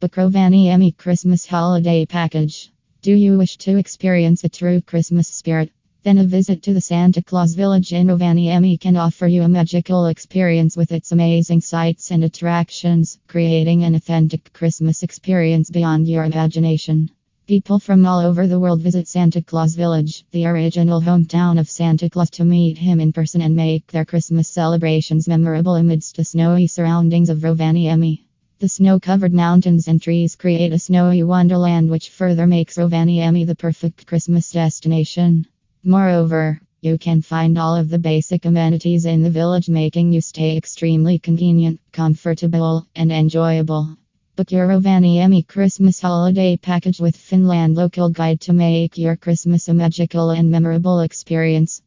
Book Rovaniemi Christmas Holiday Package. Do you wish to experience a true Christmas spirit? Then a visit to the Santa Claus Village in Rovaniemi can offer you a magical experience with its amazing sights and attractions, creating an authentic Christmas experience beyond your imagination. People from all over the world visit Santa Claus Village, the original hometown of Santa Claus, to meet him in person and make their Christmas celebrations memorable amidst the snowy surroundings of Rovaniemi. The snow covered mountains and trees create a snowy wonderland, which further makes Rovaniemi the perfect Christmas destination. Moreover, you can find all of the basic amenities in the village, making you stay extremely convenient, comfortable, and enjoyable. Book your Rovaniemi Christmas holiday package with Finland Local Guide to make your Christmas a magical and memorable experience.